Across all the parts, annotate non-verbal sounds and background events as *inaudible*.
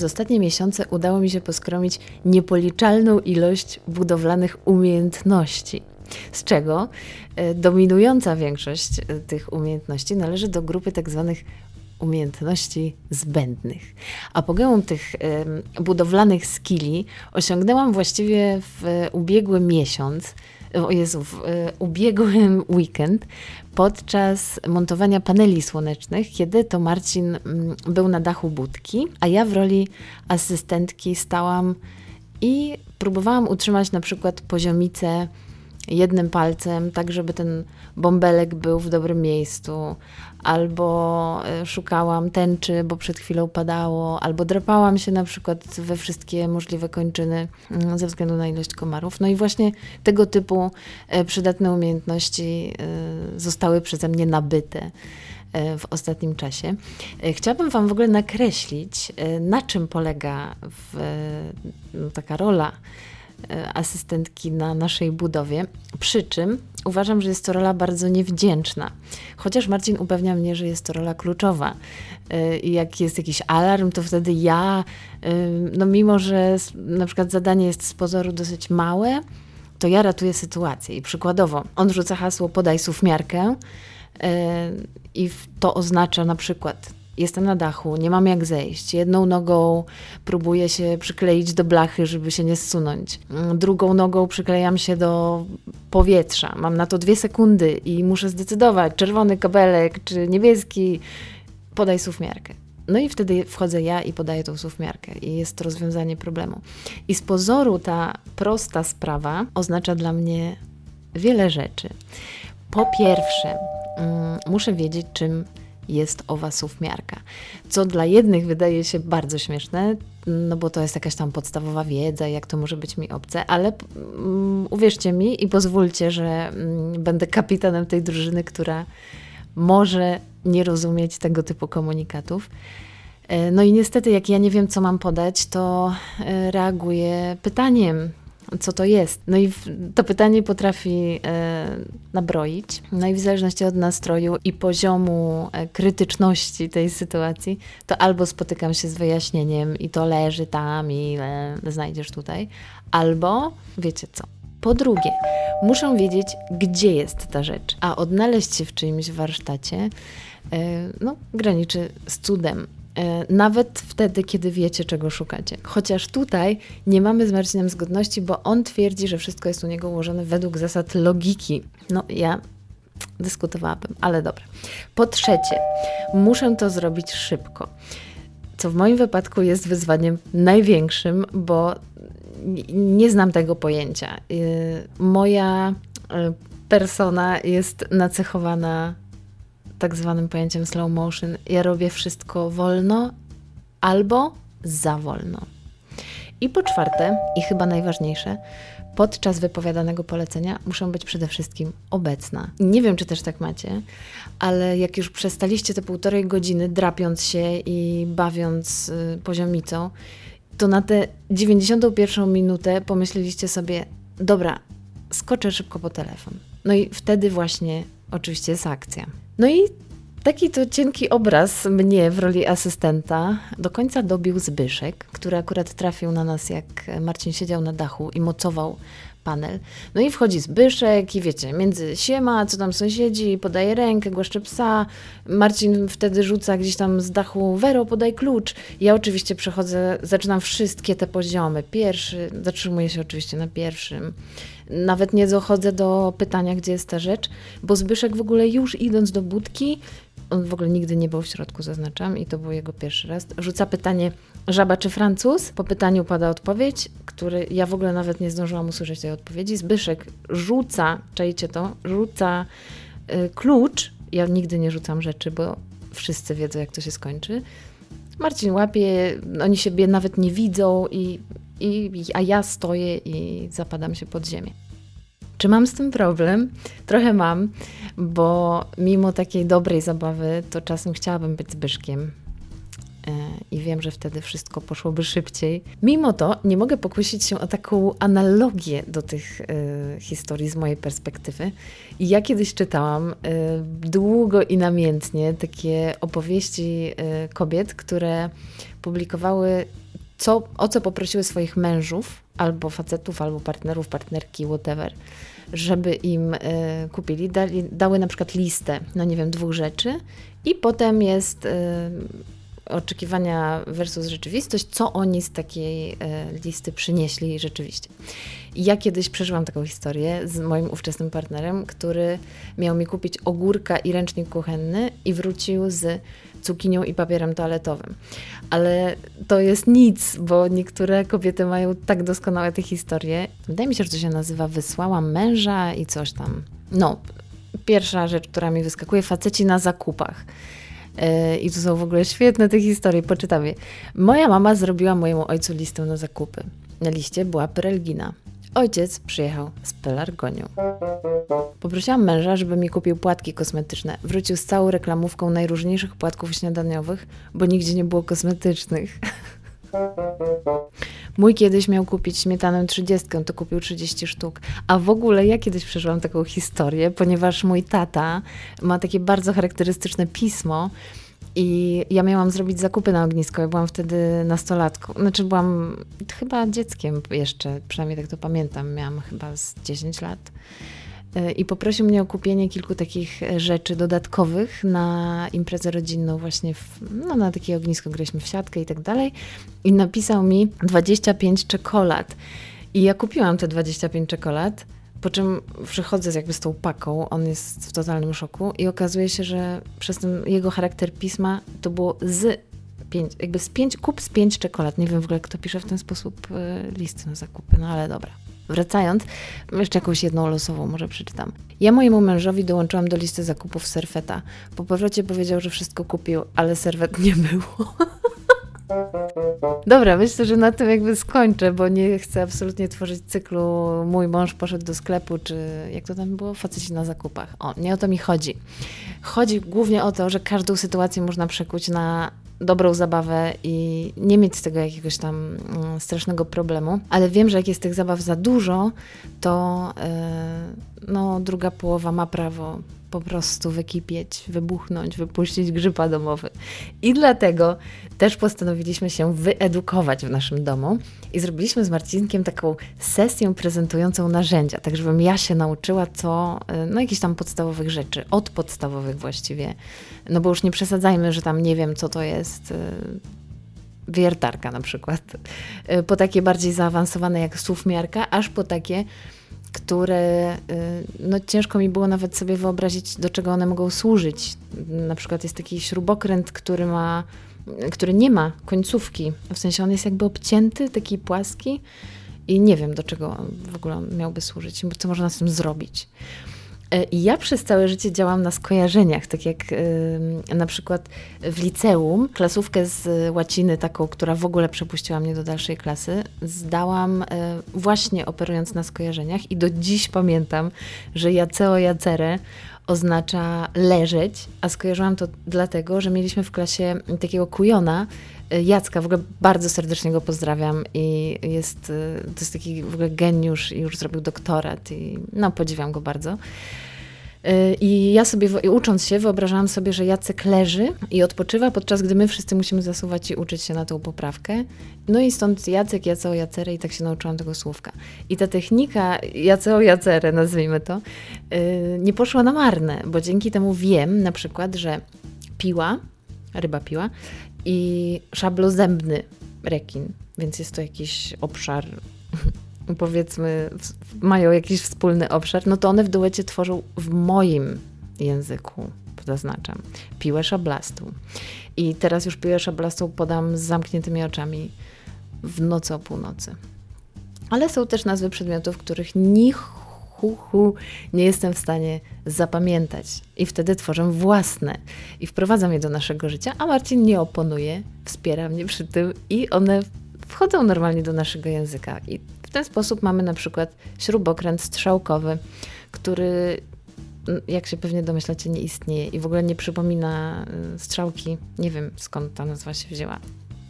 przez ostatnie miesiące udało mi się poskromić niepoliczalną ilość budowlanych umiejętności. Z czego e, dominująca większość e, tych umiejętności należy do grupy tak zwanych umiejętności zbędnych. Apogeum tych budowlanych skilli osiągnęłam właściwie w ubiegły miesiąc, o Jezu, w y, ubiegłym *laughs* weekend podczas montowania paneli słonecznych, kiedy to Marcin y, był na dachu budki, a ja w roli asystentki stałam i próbowałam utrzymać na przykład poziomicę jednym palcem, tak żeby ten bąbelek był w dobrym miejscu, albo e, szukałam tęczy, bo przed chwilą padało, albo drapałam się na przykład we wszystkie możliwe kończyny mm, ze względu na ilość komarów. No i właśnie tego typu e, przydatne umiejętności e, zostały przeze mnie nabyte w ostatnim czasie. Chciałabym Wam w ogóle nakreślić, na czym polega w, taka rola asystentki na naszej budowie. Przy czym uważam, że jest to rola bardzo niewdzięczna. Chociaż Marcin upewnia mnie, że jest to rola kluczowa. E, I jak jest jakiś alarm, to wtedy ja, e, no mimo że na przykład zadanie jest z pozoru dosyć małe, to ja ratuję sytuację. I przykładowo, on rzuca hasło podaj sufmiarkę i to oznacza na przykład jestem na dachu, nie mam jak zejść. Jedną nogą próbuję się przykleić do blachy, żeby się nie zsunąć. Mm, drugą nogą przyklejam się do powietrza. Mam na to dwie sekundy i muszę zdecydować, czerwony kabelek czy niebieski. Podaj słówmiarkę. No i wtedy wchodzę ja i podaję tą słówmiarkę i jest to rozwiązanie problemu. I z pozoru ta prosta sprawa oznacza dla mnie wiele rzeczy. Po pierwsze, mm, muszę wiedzieć, czym jest owa słówmiarka. Co dla jednych wydaje się bardzo śmieszne, no bo to jest jakaś tam podstawowa wiedza, jak to może być mi obce, ale um, uwierzcie mi i pozwólcie, że um, będę kapitanem tej drużyny, która może nie rozumieć tego typu komunikatów. E, no i niestety, jak ja nie wiem, co mam podać, to e, reaguję pytaniem, co to jest. No i to pytanie potrafi e, nabroić. No i w zależności od nastroju i poziomu e, krytyczności tej sytuacji, to albo spotykam się z wyjaśnieniem i to leży tam i e, znajdziesz tutaj, albo wiecie co. Po drugie, muszę wiedzieć, gdzie jest ta rzecz, a odnaleźć się w czyimś warsztacie no, graniczy z cudem. E, nawet wtedy, kiedy wiecie, czego szukacie. Chociaż tutaj nie mamy z Marcinem zgodności, bo on twierdzi, że wszystko jest u niego ułożone według zasad logiki. No, ja dyskutowałabym, ale dobra. Po trzecie, muszę to zrobić szybko. Co w moim wypadku jest wyzwaniem największym, bo nie znam tego pojęcia. E, moja e, persona jest nacechowana tak zwanym pojęciem slow motion. Ja robię wszystko wolno albo za wolno. I po czwarte, i chyba najważniejsze, podczas wypowiadanego polecenia muszę być przede wszystkim obecna. Nie wiem, czy też tak macie, ale jak już przestaliście te półtorej godziny drapiąc się i bawiąc y, poziomicą, to na tę 91 minutę pomyśleliście sobie, dobra, skoczę szybko po telefon. No i wtedy właśnie oczywiście jest akcja. No i Taki to cienki obraz mnie w roli asystenta do końca dobił Zbyszek, który akurat trafił na nas, jak Marcin siedział na dachu i mocował panel. No i wchodzi Zbyszek i wiecie, między siema, co tam sąsiedzi, podaje rękę, głaszcze psa. Marcin wtedy rzuca gdzieś tam z dachu, Wero, podaj klucz. Ja oczywiście przechodzę, zaczynam wszystkie te poziomy. Pierwszy, zatrzymuję się oczywiście na pierwszym. Nawet nie dochodzę do pytania, gdzie jest ta rzecz, bo Zbyszek w ogóle już idąc do budki, on w ogóle nigdy nie był w środku, zaznaczam, i to był jego pierwszy raz. Rzuca pytanie, żaba czy Francuz? Po pytaniu pada odpowiedź, który ja w ogóle nawet nie zdążyłam usłyszeć tej odpowiedzi. Zbyszek rzuca, czajcie to, rzuca y, klucz. Ja nigdy nie rzucam rzeczy, bo wszyscy wiedzą, jak to się skończy. Marcin łapie, oni siebie nawet nie widzą, i, i, a ja stoję i zapadam się pod ziemię. Czy mam z tym problem? Trochę mam, bo mimo takiej dobrej zabawy, to czasem chciałabym być Zbyszkiem. i wiem, że wtedy wszystko poszłoby szybciej. Mimo to nie mogę pokusić się o taką analogię do tych historii z mojej perspektywy. I ja kiedyś czytałam długo i namiętnie takie opowieści kobiet, które publikowały co, o co poprosiły swoich mężów, albo facetów, albo partnerów, partnerki, whatever, żeby im y, kupili. Dali, dały na przykład listę, no nie wiem, dwóch rzeczy i potem jest y, oczekiwania versus rzeczywistość, co oni z takiej y, listy przynieśli rzeczywiście. Ja kiedyś przeżyłam taką historię z moim ówczesnym partnerem, który miał mi kupić ogórka i ręcznik kuchenny i wrócił z cukinią i papierem toaletowym. Ale to jest nic, bo niektóre kobiety mają tak doskonałe te historie. Wydaje mi się, że to się nazywa Wysłałam męża i coś tam. No, pierwsza rzecz, która mi wyskakuje, faceci na zakupach. E, I to są w ogóle świetne te historie, poczytam je. Moja mama zrobiła mojemu ojcu listę na zakupy. Na liście była perelgina. Ojciec przyjechał z pelargonią. Poprosiłam męża, żeby mi kupił płatki kosmetyczne. Wrócił z całą reklamówką najróżniejszych płatków śniadaniowych, bo nigdzie nie było kosmetycznych. *laughs* Mój kiedyś miał kupić śmietanę 30, to kupił 30 sztuk. A w ogóle ja kiedyś przeżyłam taką historię, ponieważ mój tata ma takie bardzo charakterystyczne pismo, i ja miałam zrobić zakupy na ognisko. Ja byłam wtedy nastolatką. Znaczy, byłam chyba dzieckiem jeszcze, przynajmniej tak to pamiętam. Miałam chyba z 10 lat. E, I poprosił mnie o kupienie kilku takich rzeczy dodatkowych na imprezę rodzinną, właśnie w, no, na takie ognisko, graliśmy w siatkę i tak dalej. I napisał mi 25 czekolad. I ja kupiłam te 25 czekolad. Po czym przychodzę jakby z tą paką, on jest w totalnym szoku i okazuje się, że przez ten jego charakter pisma to było z pięć, jakby z pięć, kup z pięć czekolad. Nie wiem w ogóle, kto pisze w ten sposób y, listy na zakupy, no ale dobra. Wracając, jeszcze jakąś jedną losową może przeczytam. Ja mojemu mężowi dołączyłam do listy zakupów serfeta. Po powrocie powiedział, że wszystko kupił, ale serwet nie było. *laughs* Dobra, myślę, że na tym jakby skończę, bo nie chcę absolutnie tworzyć cyklu mój mąż poszedł do sklepu, czy jak to tam było? Faceci na zakupach. O, nie o to mi chodzi. Chodzi głównie o to, że każdą sytuację można przekuć na dobrą zabawę i nie mieć z tego jakiegoś tam mm, strasznego problemu. Ale wiem, że jak jest tych zabaw za dużo, to yy, no, druga połowa ma prawo po prostu wykipieć, wybuchnąć, wypuścić grzypa domowy. I dlatego też postanowiliśmy się wyedukować w naszym domu i zrobiliśmy z Marcinkiem taką sesję prezentującą narzędzia, tak żebym ja się nauczyła co, no jakichś tam podstawowych rzeczy, od podstawowych właściwie, no bo już nie przesadzajmy, że tam nie wiem co to jest, y, wiertarka na przykład, y, po takie bardziej zaawansowane jak słówmiarka, aż po takie które y, no, ciężko mi było nawet sobie wyobrazić, do czego one mogą służyć. Na przykład jest taki śrubokręt, który ma, który nie ma końcówki, w sensie on jest jakby obcięty, taki płaski i nie wiem, do czego w ogóle miałby służyć, co można z tym zrobić. E, ja przez całe życie działam na skojarzeniach, tak jak na przykład w liceum, klasówkę z łaciny, taką, która w ogóle przepuściła mnie do dalszej klasy, zdałam e, właśnie operując na skojarzeniach i do dziś pamiętam, że jaceo jacere oznacza leżeć, a skojarzyłam to dlatego, że mieliśmy w klasie takiego kujona, e, Jacka, w ogóle bardzo serdecznie go pozdrawiam i jest, to jest taki w ogóle geniusz i już zrobił doktorat i no podziwiam go bardzo. I ja sobie, ucząc się, wyobrażałam sobie, że Jacek leży i odpoczywa, podczas gdy my wszyscy musimy zasuwać i uczyć się na tą poprawkę. No i stąd Jacek, Jaceo, Jacerę i tak się nauczyłam tego słówka. I ta technika Jaceo, Jacerę, nazwijmy to, y, nie poszła na marne, bo dzięki temu wiem na przykład, że piła, ryba piła i szablozębny rekin, więc jest to jakiś obszar powiedzmy mają jakiś wspólny obszar, no to one w duecie tworzą w moim języku, zaznaczam, piłę szablastą. I teraz już piłę szablastą podam z zamkniętymi oczami w nocy o północy. Ale są też nazwy przedmiotów, których ni hu, hu nie jestem w stanie zapamiętać. I wtedy tworzę własne i wprowadzam je do naszego życia, a Marcin nie oponuje, wspiera mnie przy tym i one wchodzą normalnie do naszego języka. I w ten sposób mamy na przykład śrubokręt strzałkowy, który jak się pewnie domyślacie, nie istnieje i w ogóle nie przypomina y, strzałki. Nie wiem skąd ta nazwa się wzięła.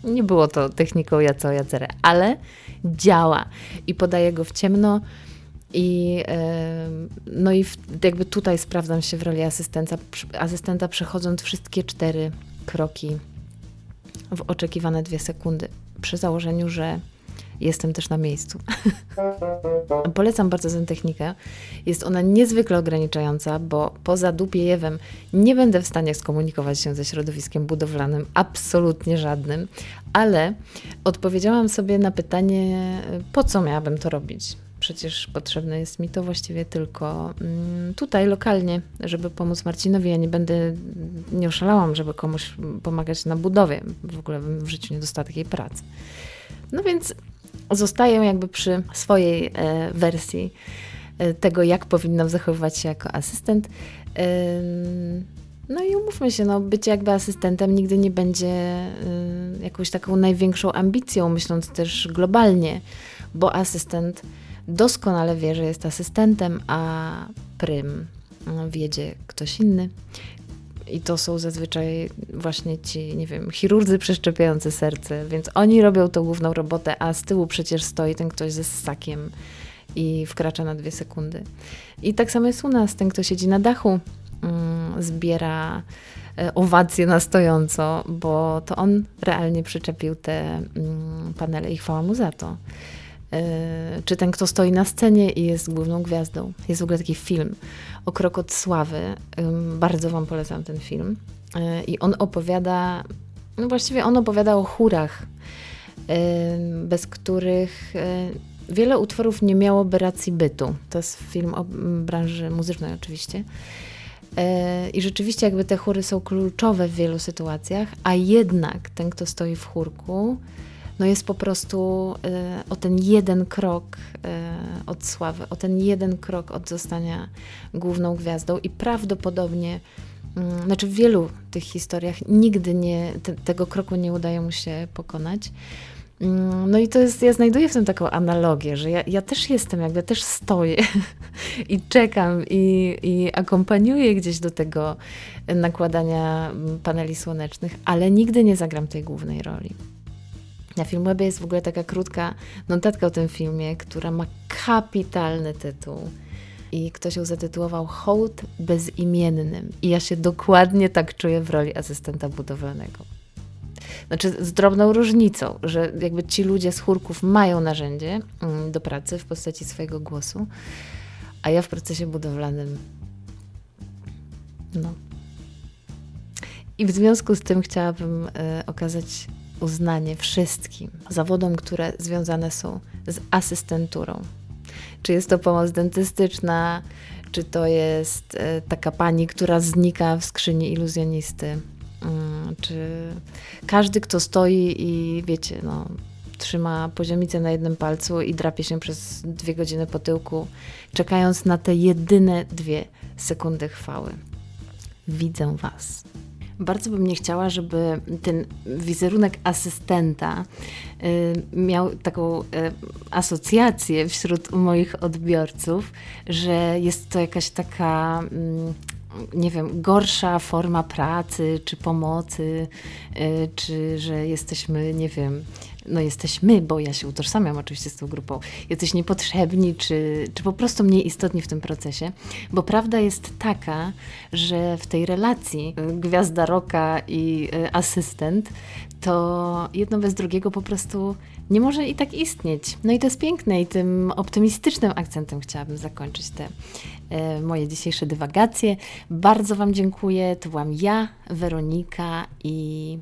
Nie było to techniką Jaco Jacerę, ale działa i podaje go w ciemno. I, no i jakby tutaj sprawdzam się w roli asystenta, asystenta przechodząc wszystkie cztery kroki w oczekiwane dwie sekundy, przy założeniu, że jestem też na miejscu. *laughs* Polecam bardzo tę technikę. Jest ona niezwykle ograniczająca, bo poza Dupiejewem nie będę w stanie skomunikować się ze środowiskiem budowlanym, absolutnie żadnym, ale odpowiedziałam sobie na pytanie, po co miałabym to robić. Przecież potrzebne jest mi to właściwie tylko mm, tutaj, lokalnie, żeby pomóc Marcinowi. Ja nie będę, nie oszalałam, żeby komuś pomagać na budowie. W ogóle bym w życiu nie dostała takiej pracy. No więc zostaję jakby przy swojej e, wersji e, tego, jak powinnam zachowywać się jako asystent. No i umówmy się, no, bycie jakby asystentem nigdy nie będzie jakąś taką największą ambicją, myśląc też globalnie, bo asystent doskonale wie, że jest asystentem, a prym wiedzie ktoś inny. I to są zazwyczaj właśnie ci, nie wiem, chirurdzy przeszczepiający serce, więc oni robią tą główną robotę, a z tyłu przecież stoi ten ktoś ze ssakiem i wkracza na dwie sekundy. I tak samo jest u nas, ten kto siedzi na dachu, mm, zbiera e, owacje na stojąco, bo to on realnie przyczepił te mm, panele i chwała mu za to. E, czy ten, kto stoi na scenie i jest główną gwiazdą. Jest w ogóle taki film o Krok od Sławy. Bardzo Wam polecam ten film. E, I on opowiada, no właściwie on opowiada o chórach, bez których e, wiele utworów nie miałoby racji bytu. To jest film o branży muzycznej oczywiście. I rzeczywiście jakby te chóry są kluczowe w wielu sytuacjach, a jednak ten, kto stoi w chórku, no jest po prostu y, o ten jeden krok y, od sławy, o ten jeden krok od zostania główną gwiazdą i prawdopodobnie y, znaczy w wielu tych historiach nigdy nie, te, tego kroku nie udaje mu się pokonać. Mm, no i to jest, ja znajduję w tym taką analogię, że ja, ja też jestem, jakby też stoję *laughs* i czekam i, i akompaniuję gdzieś do tego nakładania paneli słonecznych, ale nigdy nie zagram tej głównej roli. Na Filmwebie jest w ogóle taka krótka notatka o tym filmie, która ma kapitalny tytuł. I ktoś ją zatytułował Hołd bezimiennym. I ja się dokładnie tak czuję w roli asystenta budowlanego. Znaczy z drobną różnicą, że jakby ci ludzie z chórków mają narzędzie mm, do pracy w postaci swojego głosu, a ja w procesie budowlanym no. I w związku z tym chciałabym y, okazać uznanie wszystkim zawodom, które związane są z asystenturą. Czy jest to pomoc dentystyczna, czy to jest e, taka pani, która znika w skrzyni iluzjonisty, mm, czy każdy, kto stoi i wiecie, no, trzyma poziomicę na jednym palcu i drapie się przez dwie godziny po tyłku, czekając na te jedyne dwie sekundy chwały. Widzę Was. Bardzo bym nie chciała, żeby ten wizerunek asystenta y, miał taką y, asocjację wśród moich odbiorców, że jest to jakaś taka. Mm, nie wiem, gorsza forma pracy czy pomocy, y, czy że jesteśmy, nie wiem, no jesteśmy, bo ja się utożsamiam oczywiście z tą grupą, jesteś niepotrzebni, czy, czy po prostu mniej istotni w tym procesie, bo prawda jest taka, że w tej relacji y, gwiazda roka i y, asystent, to jedno bez drugiego po prostu nie może i tak istnieć. No i to jest piękne i tym optymistycznym akcentem chciałabym zakończyć te e, moje dzisiejsze dywagacje. Bardzo Wam dziękuję. To byłam ja, Weronika i